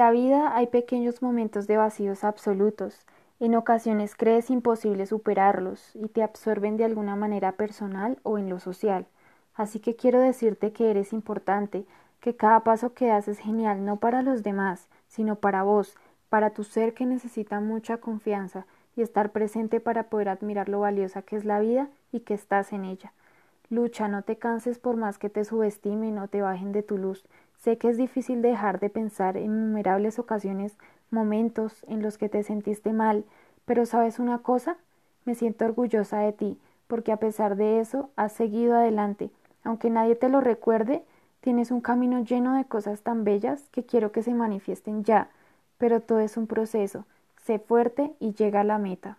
la vida hay pequeños momentos de vacíos absolutos. En ocasiones crees imposible superarlos y te absorben de alguna manera personal o en lo social. Así que quiero decirte que eres importante, que cada paso que das es genial no para los demás, sino para vos, para tu ser que necesita mucha confianza y estar presente para poder admirar lo valiosa que es la vida y que estás en ella. Lucha, no te canses por más que te subestimen o te bajen de tu luz. Sé que es difícil dejar de pensar en innumerables ocasiones, momentos en los que te sentiste mal, pero ¿sabes una cosa? Me siento orgullosa de ti, porque a pesar de eso has seguido adelante. Aunque nadie te lo recuerde, tienes un camino lleno de cosas tan bellas que quiero que se manifiesten ya, pero todo es un proceso. Sé fuerte y llega a la meta.